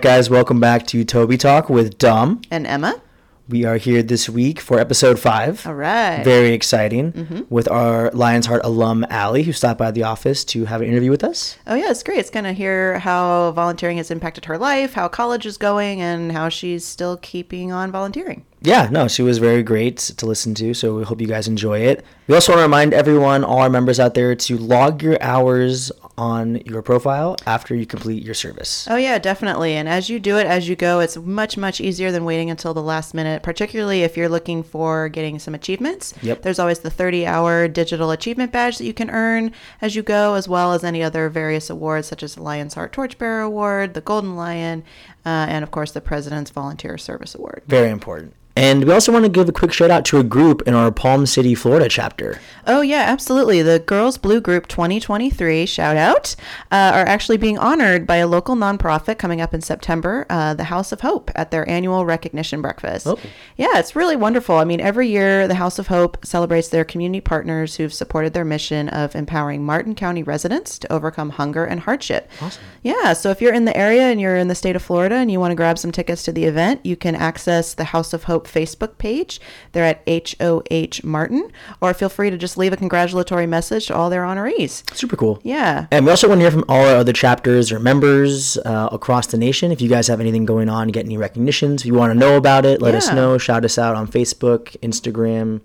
right, guys, welcome back to Toby Talk with Dom. And Emma. We are here this week for episode five. All right. Very exciting mm-hmm. with our Lions Heart alum, Allie, who stopped by the office to have an interview with us. Oh, yeah, it's great. It's going to hear how volunteering has impacted her life, how college is going, and how she's still keeping on volunteering. Yeah, no, she was very great to listen to, so we hope you guys enjoy it. We also want to remind everyone, all our members out there, to log your hours on your profile after you complete your service. Oh, yeah, definitely. And as you do it as you go, it's much, much easier than waiting until the last minute, particularly if you're looking for getting some achievements. Yep. There's always the 30 hour digital achievement badge that you can earn as you go, as well as any other various awards, such as the Lion's Heart Torchbearer Award, the Golden Lion, uh, and of course the President's Volunteer Service Award. Very important. And we also want to give a quick shout out to a group in our Palm City, Florida chapter. Oh, yeah, absolutely. The Girls Blue Group 2023, shout out, uh, are actually being honored by a local nonprofit coming up in September, uh, the House of Hope, at their annual recognition breakfast. Oh. Yeah, it's really wonderful. I mean, every year the House of Hope celebrates their community partners who've supported their mission of empowering Martin County residents to overcome hunger and hardship. Awesome. Yeah, so if you're in the area and you're in the state of Florida and you want to grab some tickets to the event, you can access the House of Hope Facebook page. They're at HOH Martin, or feel free to just leave a congratulatory message to all their honorees. Super cool. Yeah. And we also want to hear from all our other chapters or members uh, across the nation. If you guys have anything going on, get any recognitions, if you want to know about it, let us know. Shout us out on Facebook, Instagram,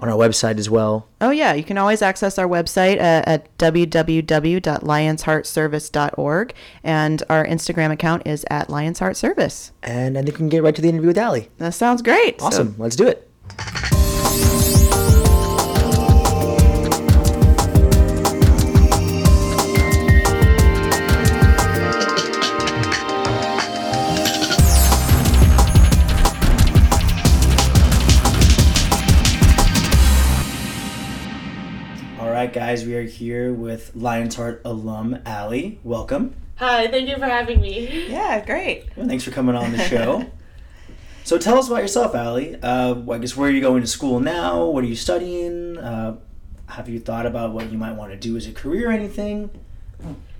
on our website as well. Oh, yeah. You can always access our website uh, at www.lionsheartservice.org, and our Instagram account is at Lions Heart Service. And I think we can get right to the interview with Allie. That sounds great. So- Awesome. Let's do it. Guys, we are here with Lions Heart alum Allie. Welcome. Hi, thank you for having me. yeah, great. Well, thanks for coming on the show. so tell us about yourself, Allie. Uh, I guess where are you going to school now? What are you studying? Uh, have you thought about what you might want to do as a career or anything?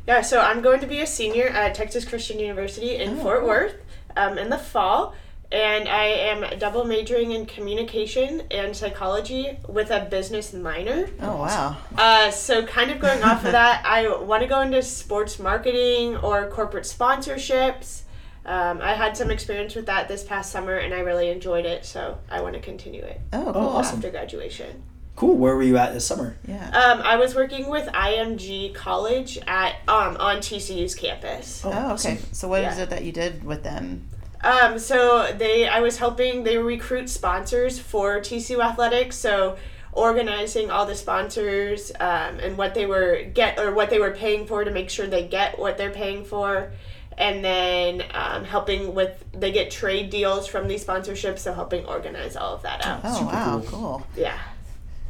Yeah, so I'm going to be a senior at Texas Christian University in Oh, Fort. Worth um, in the fall, and I am double majoring in communication and psychology with a business minor. Oh, wow. Uh, so, kind of going off of that, I want to go into sports marketing or corporate sponsorships. Um, I had some experience with that this past summer, and I really enjoyed it, so I want to continue it Oh, cool. awesome. after graduation. Cool. Where were you at this summer? Yeah. Um, I was working with IMG College at um, on TCU's campus. Oh, okay. So what is Yeah. it that you did with them? Um, so they, I was helping they recruit sponsors for TCU athletics. So organizing all the sponsors um, and what they were get or what they were paying for to make sure they get what they're paying for, and then um, helping with they get trade deals from these sponsorships. So helping organize all of that out. Oh, Super wow, cool. cool. Yeah.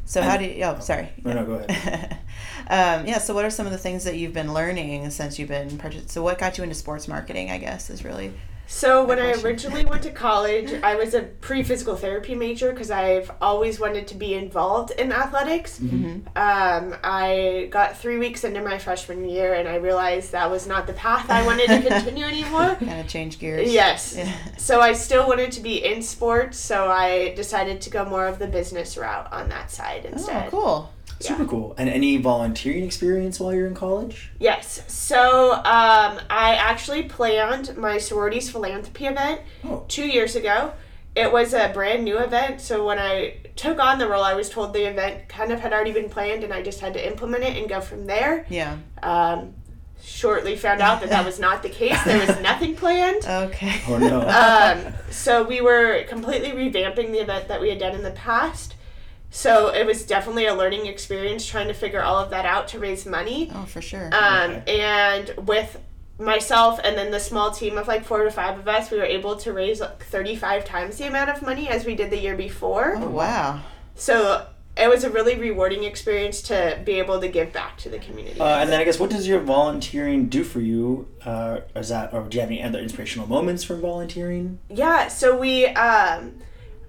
So how do you? Oh, sorry. No, no, go ahead. um, yeah. So what are some of the things that you've been learning since you've been? Purchased? So what got you into sports marketing? I guess is really. So when I originally went to college, I was a pre-physical therapy major because I've always wanted to be involved in athletics. Mm-hmm. Um, I got three weeks into my freshman year, and I realized that was not the path I wanted to continue anymore. Kind of change gears. Yes. Yeah. So I still wanted to be in sports, so I decided to go more of the business route on that side instead. Oh, cool. Super cool. And any volunteering experience while you're in college? Yes. So um, I actually planned my sororities philanthropy event Oh. two years ago. It was a brand new event, so when I took on the role, I was told the event kind of had already been planned, and I just had to implement it and go from there. Yeah. Um, shortly found out that that was not the case. There was nothing planned. Okay. Oh no. Um, so we were completely revamping the event that we had done in the past. So it was definitely a learning experience trying to figure all of that out to raise money. oh, for sure. Um, Okay. And with myself and then the small team of like four to five of us, we were able to raise like 35 times the amount of money as we did the year before. oh, wow. So it was a really rewarding experience to be able to give back to the community. Uh, and then I guess what does your volunteering do for you? Uh, is that or do you have any other inspirational moments from volunteering? Yeah, so we um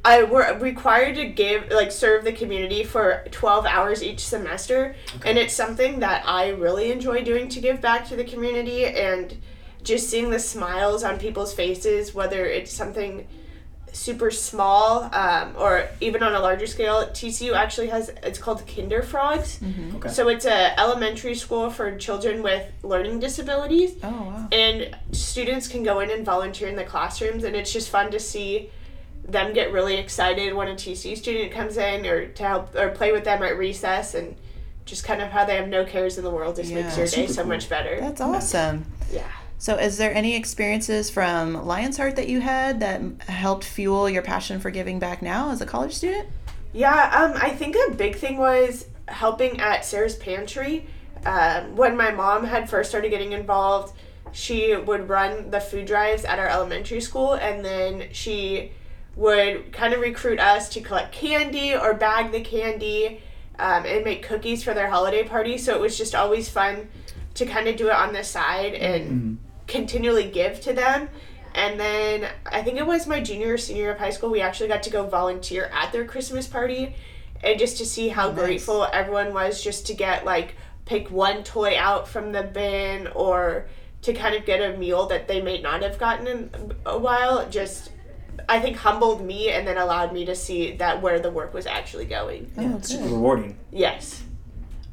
I were required to give like serve the community for 12 hours each semester and it's something that I really enjoy doing to give back to the community and just seeing the smiles on people's faces, whether it's something super small um, or even on a larger scale, TCU actually has it's called KinderFrogs. Okay. So it's a elementary school for children with learning disabilities Oh wow. and students can go in and volunteer in the classrooms and it's just fun to see them get really excited when a TC student comes in or to help or play with them at recess and just kind of how they have no cares in the world just makes your day so cool. much better. That's awesome. yeah. So, is there any experiences from Lion's Heart that you had that helped fuel your passion for giving back now as a college student? Yeah, um, I think a big thing was helping at Sarah's Pantry. Um, when my mom had first started getting involved, she would run the food drives at our elementary school, and then she would kind of recruit us to collect candy or bag the candy um, and make cookies for their holiday party. So it was just always fun to kind of do it on the side and continually give to them. And then I think it was my junior or senior year of high school, we actually got to go volunteer at their Christmas party and just to see how nice. grateful everyone was just to get like pick one toy out from the bin or to kind of get a meal that they may not have gotten in a while just I think humbled me and then allowed me to see that where the work was actually going. Yeah, it's super rewarding. Yes.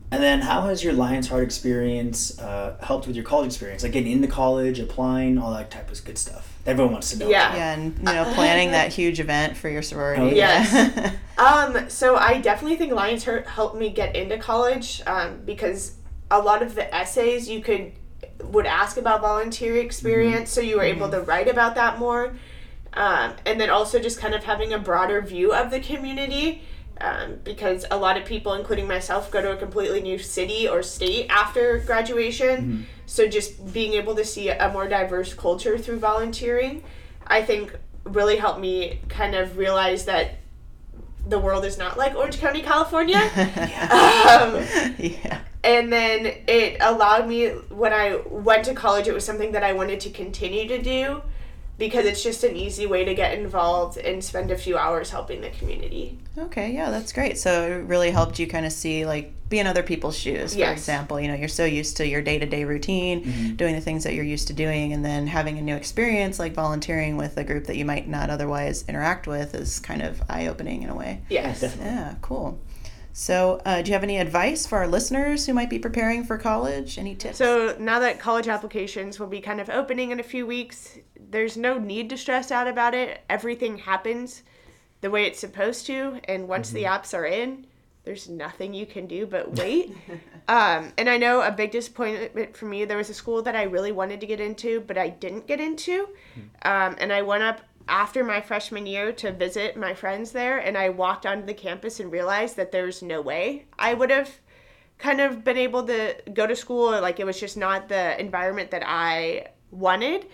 And then, how has your Lions Heart experience uh, helped with your college experience, like getting into college, applying, all that type of good stuff? Everyone wants to know. Yeah. Yeah, and you know, planning that huge event for your sorority. Oh, yes. Um, so I definitely think Lions Heart helped me get into college um, because a lot of the essays you could would ask about volunteer experience, so you were able to write about that more, um, and then also just kind of having a broader view of the community. Um, because a lot of people, including myself, go to a completely new city or state after graduation. So just being able to see a more diverse culture through volunteering, I think really helped me kind of realize that the world is not like Orange County, California. um, yeah. and then it allowed me when I went to college, it was something that I wanted to continue to do because it's just an easy way to get involved and spend a few hours helping the community. Okay, yeah, that's great. So it really helped you kind of see, like, be in other people's shoes. For Yes. example, you know, you're so used to your day to day routine, doing the things that you're used to doing, and then having a new experience like volunteering with a group that you might not otherwise interact with is kind of eye opening in a way. Yes. definitely. Yeah, cool. So, uh, do you have any advice for our listeners who might be preparing for college? Any tips? So now that college applications will be kind of opening in a few weeks, there's no need to stress out about it. Everything happens the way it's supposed to, and once the apps are in, there's nothing you can do but wait. um, and I know a big disappointment for me. There was a school that I really wanted to get into, but I didn't get into. Um, and I went up after my freshman year to visit my friends there, and I walked onto the campus and realized that there's no way I would have kind of been able to go to school or like it was just not the environment that I wanted.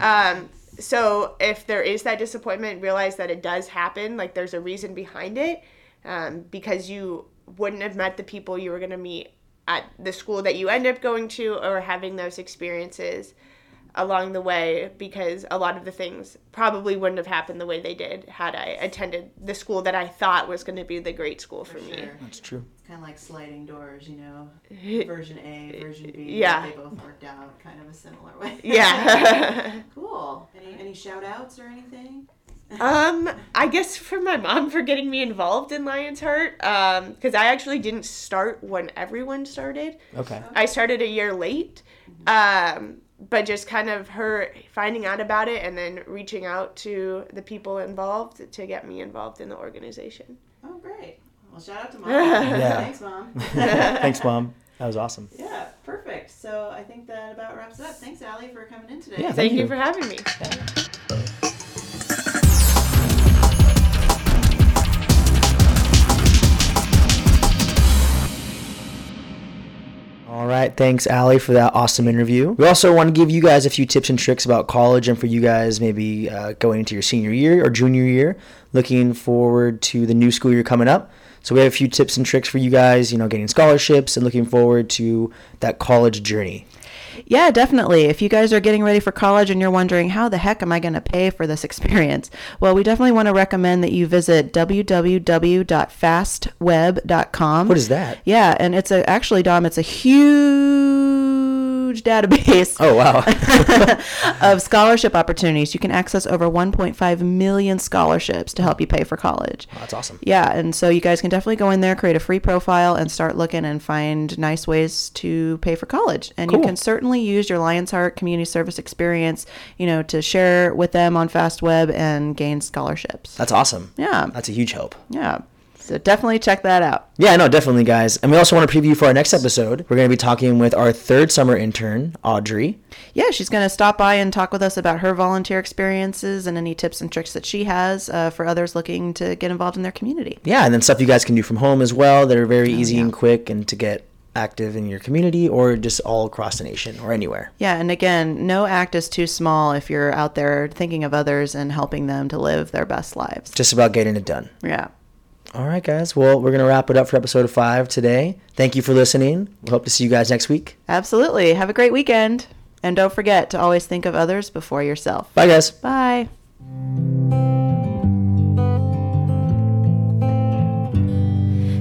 Um, so if there is that disappointment, realize that it does happen. Like there's a reason behind it, um, because you wouldn't have met the people you were gonna meet at the school that you end up going to or having those experiences along the way because a lot of the things probably wouldn't have happened the way they did had I attended the school that I thought was going to be the great school for, me. That's true. kind of like sliding doors, you know, version A, version B. Yeah. They both worked out kind of a similar way. Yeah. cool. Any any shout outs or anything? Um, I guess for my mom for getting me involved in Lion's Heart, um, because I actually didn't start when everyone started. Okay. I started a year late, um, but just kind of her finding out about it and then reaching out to the people involved to get me involved in the organization. Oh, great. Well, shout out to mom. Yeah. Thanks, mom. Thanks, mom. That was awesome. yeah, perfect. So I think that about wraps it up. Thanks, Allie, for coming in today. Yeah, Thank, Thank you you. for having me. All right, thanks, Allie, for that awesome interview. We also want to give you guys a few tips and tricks about college and for you guys maybe uh, going into your senior year or junior year, looking forward to the new school year coming up. So we have a few tips and tricks for you guys, you know, getting scholarships and looking forward to that college journey. Yeah, definitely. If you guys are getting ready for college and you're wondering how the heck am I going to pay for this experience, well, we definitely want to recommend that you visit www.fastweb.com. What is that? Yeah, and it's a actually Dom, it's a huge huge database Oh wow. of scholarship opportunities. You can access over 1.5 million scholarships to help you pay for college. That's awesome. Yeah, and so you guys can definitely go in there, create a free profile, and start looking and find nice ways to pay for college. And you can certainly use your Lions Heart community service experience, you know, to share with them on FastWeb and gain scholarships. That's awesome. Yeah, That's a huge help. yeah. So definitely check that out. Yeah, no, definitely, guys. And we also want to preview for our next episode. We're going to be talking with our third summer intern, Audrey. Yeah, she's going to stop by and talk with us about her volunteer experiences and any tips and tricks that she has uh, for others looking to get involved in their community. Yeah, and then stuff you guys can do from home as well that are very easy and quick and to get active in your community or just all across the nation or anywhere. Yeah, and again, no act is too small if you're out there thinking of others and helping them to live their best lives. Just about getting it done. Yeah. All right, guys. Well, we're going to wrap it up for episode five today. Thank you for listening. We hope to see you guys next week. Absolutely. Have a great weekend. And don't forget to always think of others before yourself. Bye, guys. Bye.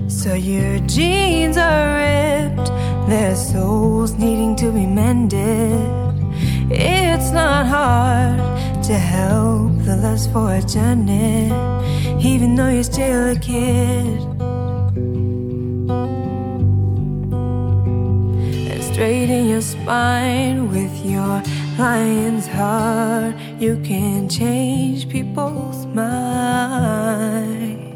So your jeans are ripped, their soles needing to be mended. It's not hard to help the lust for a journey, even though you're still a kid. And straighten your spine with your lion's heart. You can change people's minds.